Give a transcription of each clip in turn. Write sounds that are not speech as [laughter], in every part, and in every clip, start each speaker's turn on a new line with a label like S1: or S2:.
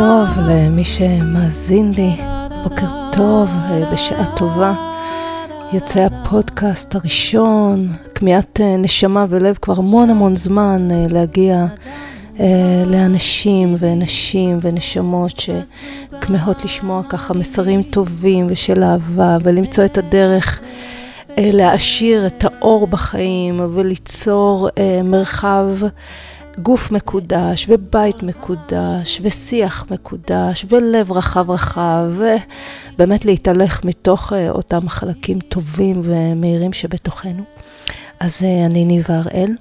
S1: טוב למי שמאזין לי, בוקר טוב, אה, בשעה טובה. יוצא הפודקאסט הראשון, כמיהת אה, נשמה ולב כבר המון המון זמן אה, להגיע לאנשים ונשים ונשמות שכמהות לשמוע ככה מסרים טובים ושל אהבה ולמצוא את הדרך להעשיר את האור בחיים וליצור מרחב גוף מקודש, ובית מקודש, ושיח מקודש, ולב רחב רחב, ובאמת להתהלך מתוך אה, אותם חלקים טובים ומהירים שבתוכנו. אז אה, אני ניבה הראל.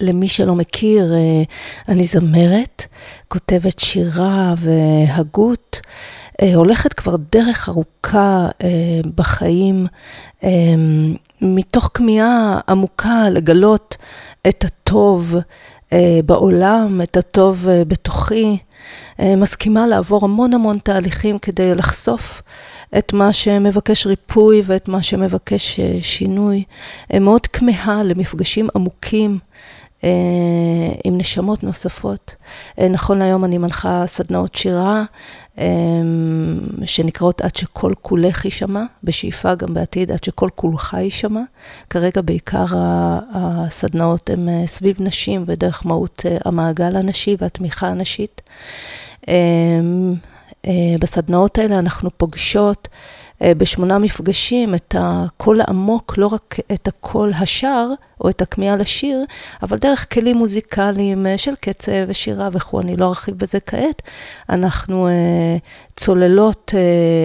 S1: למי שלא מכיר, אה, אני זמרת, כותבת שירה והגות, הולכת כבר דרך ארוכה בחיים, מתוך כמיהה עמוקה לגלות את הטוב אה, בעולם, את הטוב אה, בתוכי, אה, מסכימה לעבור המון המון תהליכים כדי לחשוף את מה שמבקש ריפוי ואת מה שמבקש שינוי. מאוד כמהה למפגשים עמוקים. עם נשמות נוספות. נכון להיום אני מנחה סדנאות שירה אמ, שנקראות עד שכל כולך יישמע, בשאיפה גם בעתיד עד שכל כולך יישמע. כרגע בעיקר הסדנאות הן אה, סביב נשים ודרך מהות אה, המעגל הנשי והתמיכה הנשית. אה, בסדנאות האלה אנחנו פוגשות אה, בשמונה מפגשים את הקול העמוק, לא רק את הקול השר או את הכמיהה לשיר, אבל דרך כלים מוזיקליים אה, של קצב ושירה וכו', אני לא ארחיב בזה כעת. אנחנו צוללות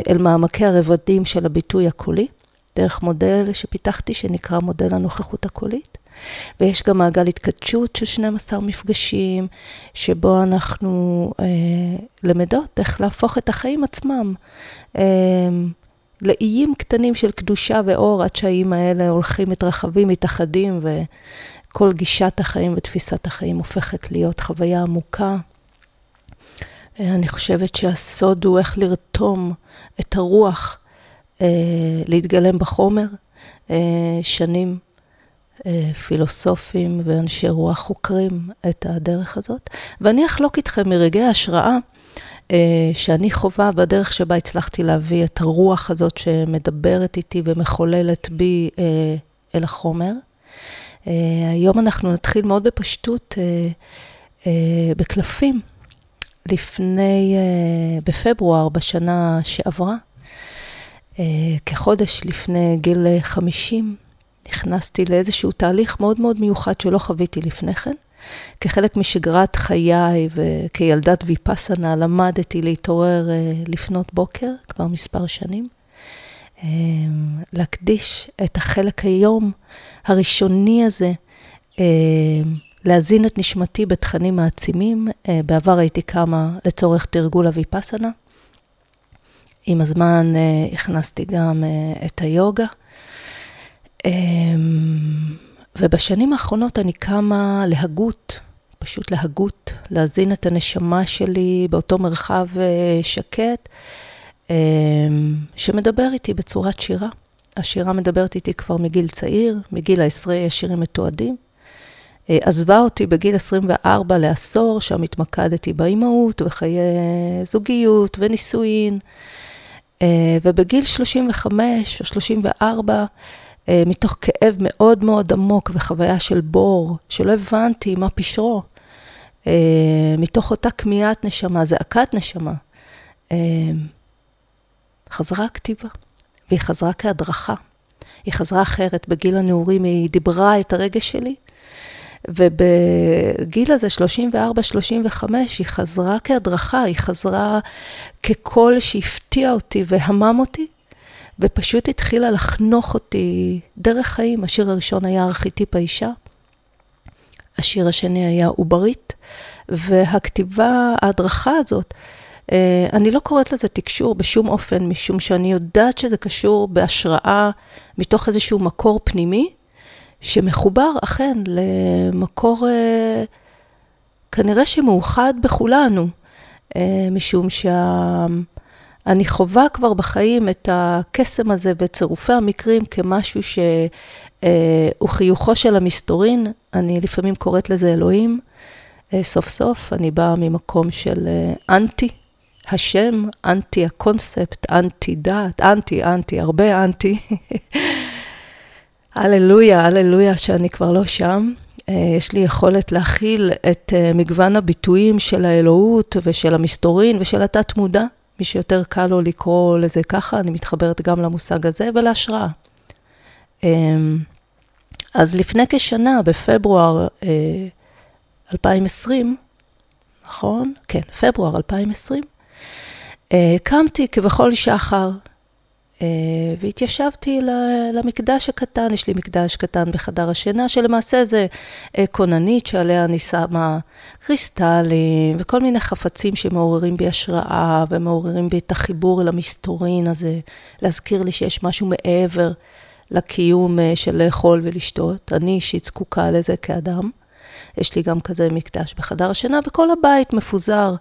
S1: אל מעמקי הרבדים של הביטוי הקולי, דרך מודל שפיתחתי שנקרא מודל הנוכחות הקולית. ויש גם מעגל התקדשות של 12 מפגשים, שבו אנחנו אה, למדות איך להפוך את החיים עצמם אה, לאיים קטנים של קדושה ואור, עד שהאיים האלה הולכים, מתרחבים, מתאחדים, וכל גישת החיים ותפיסת החיים הופכת להיות חוויה עמוקה. אה, אני חושבת שהסוד הוא איך לרתום את הרוח אה, להתגלם בחומר. אה, שנים אה, פילוסופים ואנשי רוח חוקרים את הדרך הזאת, ואני אחלוק איתכם מרגעי ההשראה אה, שאני חווה בדרך שבה הצלחתי להביא את הרוח הזאת שמדברת איתי ומחוללת בי אה, אל החומר. היום אנחנו נתחיל מאוד בפשטות בקלפים. לפני, בפברואר בשנה שעברה, כחודש לפני גיל 50, נכנסתי לאיזשהו תהליך מאוד מאוד מיוחד שלא חוויתי לפני כן. כחלק משגרת חיי וכילדת ויפאסנה למדתי להתעורר אה, לפנות בוקר כבר מספר שנים. אה, להקדיש את החלק היום הראשוני הזה, אה, להזין את נשמתי בתכנים מעצימים. בעבר הייתי קמה לצורך תרגול הוויפאסנה. עם הזמן הכנסתי גם את היוגה. ובשנים האחרונות אני קמה להגות, פשוט להגות, להזין את הנשמה שלי באותו מרחב אה, שקט, אמ, שמדבר איתי בצורת שירה. השירה מדברת איתי כבר מגיל צעיר, מגיל העשרה יש שירים מתועדים. אה, עזבה אותי בגיל 24 לעשור, שם התמקדתי באימהות וחיי זוגיות ונישואין. אה, ובגיל 35 או 34, אה, מתוך כאב מאוד מאוד עמוק וחוויה של בור, שלא הבנתי מה פשרו, אה, מתוך אותה כמיהת נשמה, זעקת נשמה, אה, חזרה הכתיבה, והיא חזרה כהדרכה. היא חזרה אחרת, בגיל הנעורים היא דיברה את הרגש שלי, ובגיל הזה, 34-35, היא חזרה כהדרכה, היא חזרה כקול שהפתיע אותי והמם אותי, ופשוט התחילה לחנוך אותי דרך חיים. השיר הראשון היה ארכיטיפ האישה, השיר השני היה עוברית, והכתיבה, ההדרכה הזאת, אה, אני לא קוראת לזה תקשור בשום אופן, משום שאני יודעת שזה קשור בהשראה מתוך איזשהו מקור פנימי, שמחובר אכן למקור אה, כנראה שמאוחד בכולנו, אה, משום שה... אני חווה כבר בחיים את הקסם הזה ואת צירופי המקרים כמשהו שהוא אה, חיוכו של המסתורין, אני לפעמים קוראת לזה אלוהים, סוף סוף אני באה ממקום של אנטי, השם, אנטי הקונספט, אנטי דת, אנטי, אנטי, הרבה אנטי. [laughs] הללויה, הללויה שאני כבר לא שם. יש לי יכולת להכיל את מגוון הביטויים של האלוהות ושל המסתורין ושל התת-מודע. מי שיותר קל לו לקרוא לזה ככה, אני מתחברת גם למושג הזה ולהשראה. אמ, אז לפני כשנה, בפברואר 2020, אה, נכון? כן, פברואר 2020, אה, קמתי כבכל שחר, והתיישבתי למקדש הקטן, יש לי מקדש קטן בחדר השינה, שלמעשה זה כוננית שעליה אני שמה קריסטלים וכל מיני חפצים שמעוררים בי השראה ומעוררים בי את החיבור אל המסתורין הזה, להזכיר לי שיש משהו מעבר לקיום אה, של לאכול ולשתות. אני אישית זקוקה לזה כאדם. יש לי גם כזה מקדש בחדר השינה, וכל הבית מפוזר.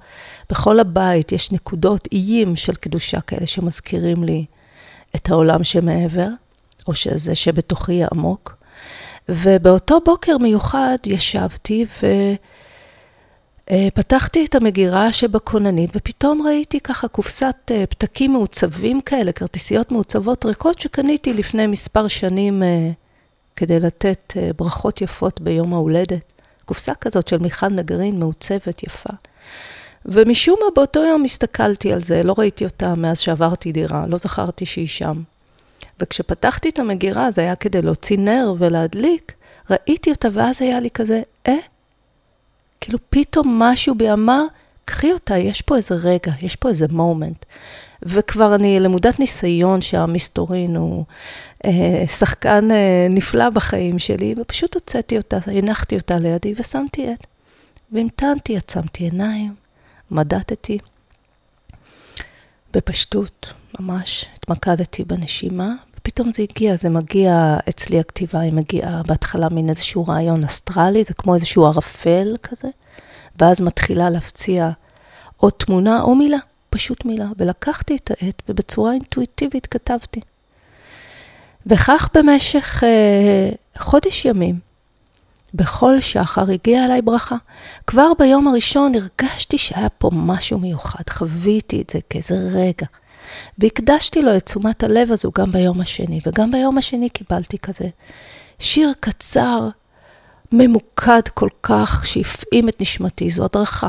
S1: בכל הבית יש נקודות איים של קדושה כאלה שמזכירים לי את העולם שמעבר, או שזה שבתוכי העמוק. ובאותו בוקר מיוחד ישבתי ו... אה, פתחתי את המגירה שבכוננית, ופתאום ראיתי ככה קופסת אה, פתקים מעוצבים כאלה, כרטיסיות מעוצבות ריקות, שקניתי לפני מספר שנים אה, כדי לתת ברכות יפות ביום ההולדת. קופסה כזאת של מיכל נגרין, מעוצבת, יפה. ומשום מה באותו יום הסתכלתי על זה, לא ראיתי אותה מאז שעברתי דירה, לא זכרתי שהיא שם. וכשפתחתי את המגירה, זה היה כדי להוציא נר ולהדליק, ראיתי אותה, ואז היה לי כזה, אה? כאילו פתאום משהו בי אמר, קחי אותה, יש פה איזה רגע, יש פה איזה מומנט. וכבר אני למודת ניסיון שהמסתורין הוא אה, שחקן אה, נפלא בחיים שלי, ופשוט הוצאתי אותה, הנחתי אותה לידי ושמתי עד. והמתנתי, עצמתי עיניים, מדדתי. בפשטות, ממש התמקדתי בנשימה, פתאום זה הגיע, זה מגיע, אצלי הכתיבה היא מגיעה בהתחלה מין איזשהו רעיון אסטרלי, זה כמו איזשהו ערפל כזה, ואז מתחילה להפציע או תמונה או מילה, פשוט מילה, ולקחתי את העט ובצורה אינטואיטיבית כתבתי. וכך במשך אה, חודש ימים, בכל שחר הגיעה אליי ברכה. כבר ביום הראשון הרגשתי שהיה פה משהו מיוחד, חוויתי את זה כאיזה רגע. והקדשתי לו את תשומת הלב הזו גם ביום השני, וגם ביום השני קיבלתי כזה שיר קצר, ממוקד כל כך, שהפעים את נשמתי, זו הדרכה.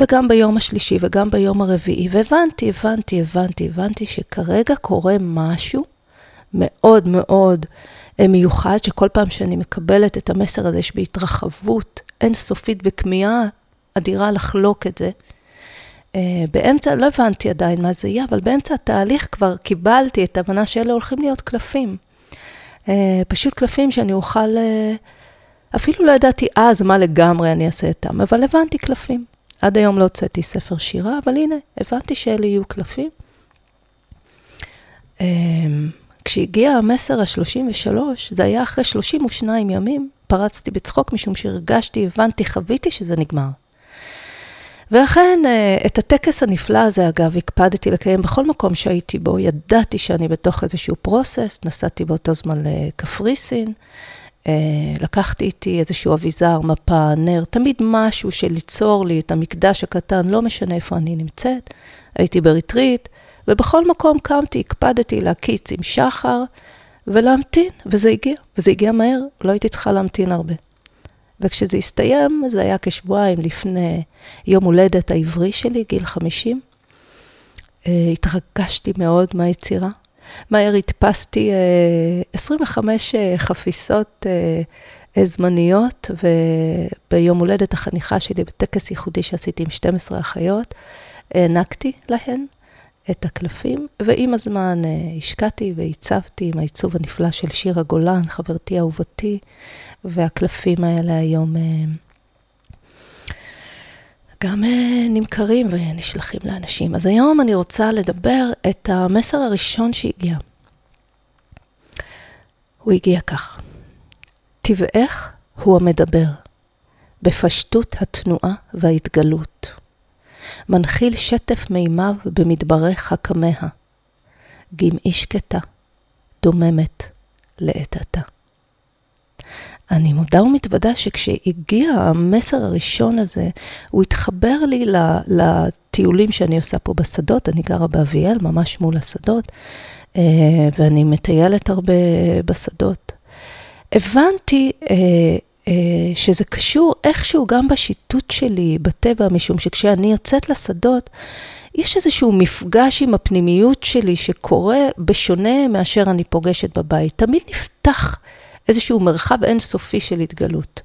S1: וגם ביום השלישי וגם ביום הרביעי, והבנתי, הבנתי, הבנתי, הבנתי שכרגע קורה משהו מאוד מאוד אה, מיוחד, שכל פעם שאני מקבלת את המסר הזה, יש בהתרחבות אינסופית וכמיהה אדירה לחלוק את זה. אה, באמצע, לא הבנתי עדיין מה זה יהיה, אבל באמצע התהליך כבר קיבלתי את ההבנה שאלה הולכים להיות קלפים. אה, פשוט קלפים שאני אוכל, אפילו לא ידעתי אז מה לגמרי אני אעשה איתם, אבל הבנתי קלפים. עד היום לא הוצאתי ספר שירה, אבל הנה, הבנתי שאלה יהיו קלפים. כשהגיע המסר ה-33, זה היה אחרי 32 ימים, פרצתי בצחוק משום שהרגשתי, הבנתי, חוויתי שזה נגמר. ואכן, אה, את הטקס הנפלא הזה, אגב, הקפדתי לקיים בכל מקום שהייתי בו. ידעתי שאני בתוך איזשהו פרוסס, נסעתי באותו זמן לקפריסין, אה, לקחתי איתי איזשהו אביזר, מפה, נר, תמיד משהו של ליצור לי את המקדש הקטן, לא משנה איפה אני נמצאת. הייתי בריטריט, ובכל מקום קמתי, הקפדתי להקיץ עם שחר ולהמתין, וזה הגיע, וזה הגיע מהר, לא הייתי צריכה להמתין הרבה. וכשזה הסתיים, זה היה כשבועיים לפני יום הולדת העברי שלי, גיל 50. Uh, התרגשתי מאוד מהיצירה. מהר הדפסתי uh, 25 uh, חפיסות uh, זמניות, וביום הולדת החניכה שלי, בטקס ייחודי שעשיתי עם 12 אחיות, הענקתי להן את הקלפים, ועם הזמן uh, השקעתי והצבתי עם העיצוב הנפלא של שירה גולן, חברתי אהובתי, והקלפים האלה היום uh, גם uh, נמכרים ונשלחים לאנשים. אז היום אני רוצה לדבר את המסר הראשון שהגיע. הוא הגיע כך: טבעך הוא המדבר, בפשטות התנועה וההתגלות. מנחיל שטף מימיו במדבריך כמיה, גמעי שקטה, דוממת לעת עתה. אני מודה ומתוודה שכשהגיע המסר הראשון הזה, הוא התחבר לי לטיולים שאני עושה פה בשדות, אני גרה באביאל, ממש מול השדות, אה, ואני מטיילת הרבה בשדות. הבנתי אה, שזה קשור איכשהו גם בשיטוט שלי בטבע, משום שכשאני יוצאת לשדות, יש איזשהו מפגש עם הפנימיות שלי שקורה בשונה מאשר אני פוגשת בבית. תמיד נפתח איזשהו מרחב אינסופי של התגלות.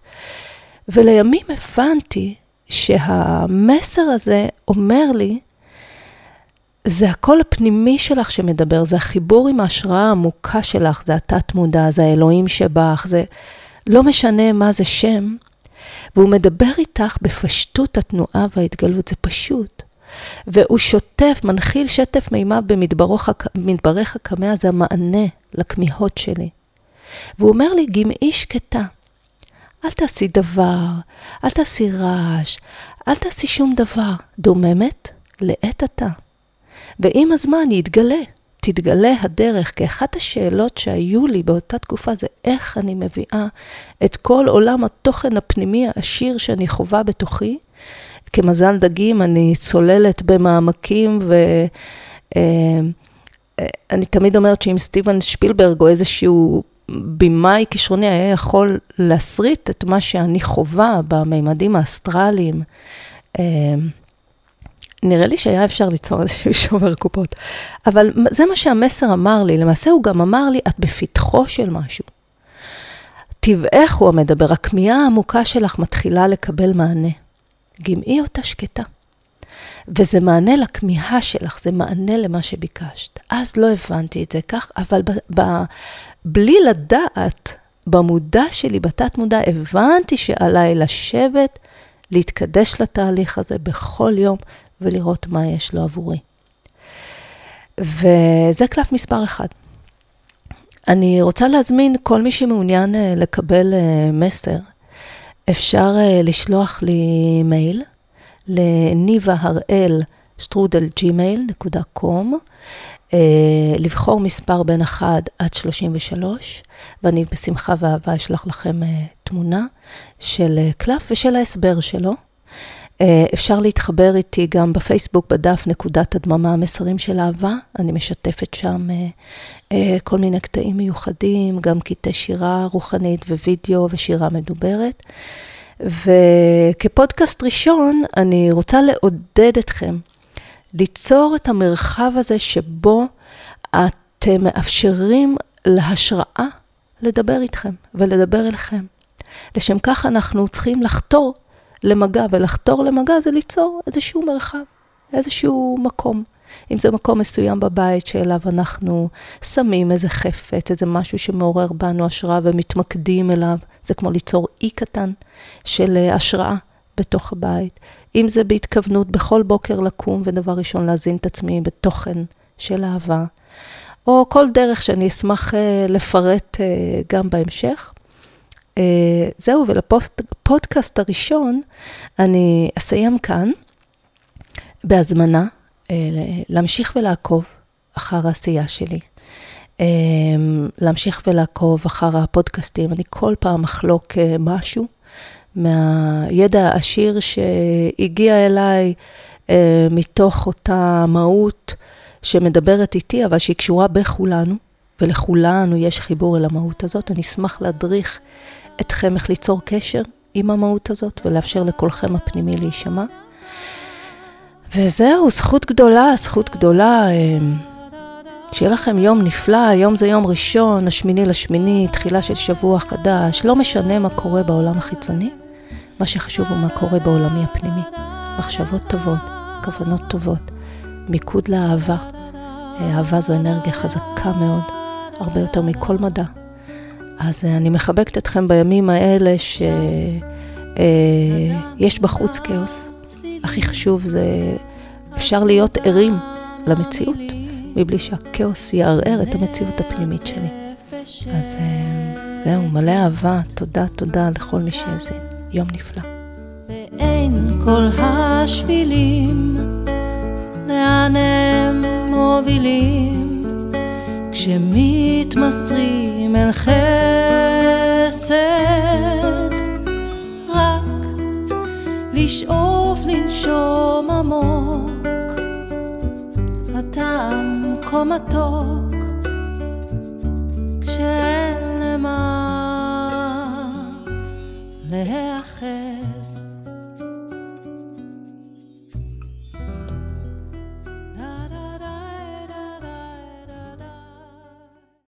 S1: ולימים הבנתי שהמסר הזה אומר לי, זה הקול הפנימי שלך שמדבר, זה החיבור עם ההשראה העמוקה שלך, זה התת-מודע, זה האלוהים שבך, זה לא משנה מה זה שם, והוא מדבר איתך בפשטות התנועה וההתגלות, זה פשוט. והוא שוטף, מנחיל שטף מימה במדבריך הקמע, זה המענה לכמיהות שלי. והוא אומר לי, גמעי שקטה, אל תעשי דבר, אל תעשי רעש, אל תעשי שום דבר. דוממת לעת עתה. ועם הזמן יתגלה, תתגלה הדרך, כי אחת השאלות שהיו לי באותה תקופה זה איך אני מביאה את כל עולם התוכן הפנימי העשיר שאני חווה בתוכי. כמזל דגים, אני צוללת במעמקים ו... אה, אה, אני תמיד אומרת שאם סטיבן שפילברג או איזשהו במאי כישרוני היה יכול להסריט את מה שאני חווה במימדים האסטרליים. אה, נראה לי שהיה אפשר ליצור איזשהו שובר קופות. אבל זה מה שהמסר אמר לי. למעשה הוא גם אמר לי, את בפתחו של משהו. טבעך הוא המדבר, הכמיהה העמוקה שלך מתחילה לקבל מענה. גמעי אותה שקטה. וזה מענה לכמיהה שלך, זה מענה למה שביקשת. אז לא הבנתי את זה כך, אבל ב, ב, בלי לדעת, במודע שלי, בתת מודע, הבנתי שעליי לשבת, להתקדש לתהליך הזה בכל יום ולראות מה יש לו עבורי. וזה קלף מספר אחד. אני רוצה להזמין כל מי שמעוניין אה, לקבל אה, מסר, אפשר אה, לשלוח לי מייל לניבה הראל שטרודל ג'ימייל.קום, לבחור מספר בין 1 עד 33, ואני בשמחה ואהבה אשלח לכם תמונה של קלף ושל ההסבר שלו. אה, אפשר להתחבר איתי גם בפייסבוק, בדף נקודת הדממה, מסרים של אהבה. אני משתפת שם אה, אה, כל מיני קטעים מיוחדים, גם קטעי שירה רוחנית ווידאו ושירה מדוברת. וכפודקאסט ראשון, אני רוצה לעודד אתכם ליצור את המרחב הזה שבו אתם מאפשרים להשראה לדבר איתכם ולדבר אליכם. לשם כך אנחנו צריכים לחתור למגע, ולחתור למגע זה ליצור איזשהו מרחב, איזשהו מקום. אם זה מקום מסוים בבית שאליו אנחנו שמים איזה חפץ, איזה משהו שמעורר בנו השראה ומתמקדים אליו, זה כמו ליצור אי קטן של אה, השראה בתוך הבית. אם זה בהתכוונות בכל בוקר לקום ודבר ראשון להזין את עצמי בתוכן של אהבה, או כל דרך שאני אשמח אה, לפרט אה, גם בהמשך. אה, זהו, ולפודקאסט הראשון אני אסיים כאן בהזמנה אה, להמשיך ולעקוב אחר העשייה שלי. אה, להמשיך ולעקוב אחר הפודקאסטים. אני כל פעם אחלוק משהו מהידע העשיר שהגיע אליי מתוך אותה מהות שמדברת איתי, אבל שהיא קשורה בכולנו, ולכולנו יש חיבור אל המהות הזאת. אני אשמח להדריך אתכם איך ליצור קשר עם המהות הזאת ולאפשר לקולכם הפנימי להישמע. וזהו, זכות גדולה, זכות גדולה. אמ, שיהיה לכם יום נפלא, היום זה יום ראשון, השמיני לשמיני, תחילה של שבוע חדש, לא משנה מה קורה בעולם החיצוני, מה שחשוב הוא מה קורה בעולמי הפנימי. מחשבות טובות, כוונות טובות, מיקוד לאהבה. אה, אהבה זו אנרגיה חזקה מאוד, הרבה יותר מכל מדע, אז אה, אני מחבקת אתכם בימים האלה שיש אה, בחוץ כאוס. הכי חשוב זה, אפשר להיות ערים למציאות, מבלי שהכאוס יערער את המציאות הפנימית שלי. אז אה, זהו, מלא אהבה, תודה, תודה לכל מי שהאזין. יום נפלא. ואין כל השבילים, לאן הם מובילים? כשמתמסרים אל חסד לנשום עמוק, הטעם כה מתוק, כשאין למה להיאחז.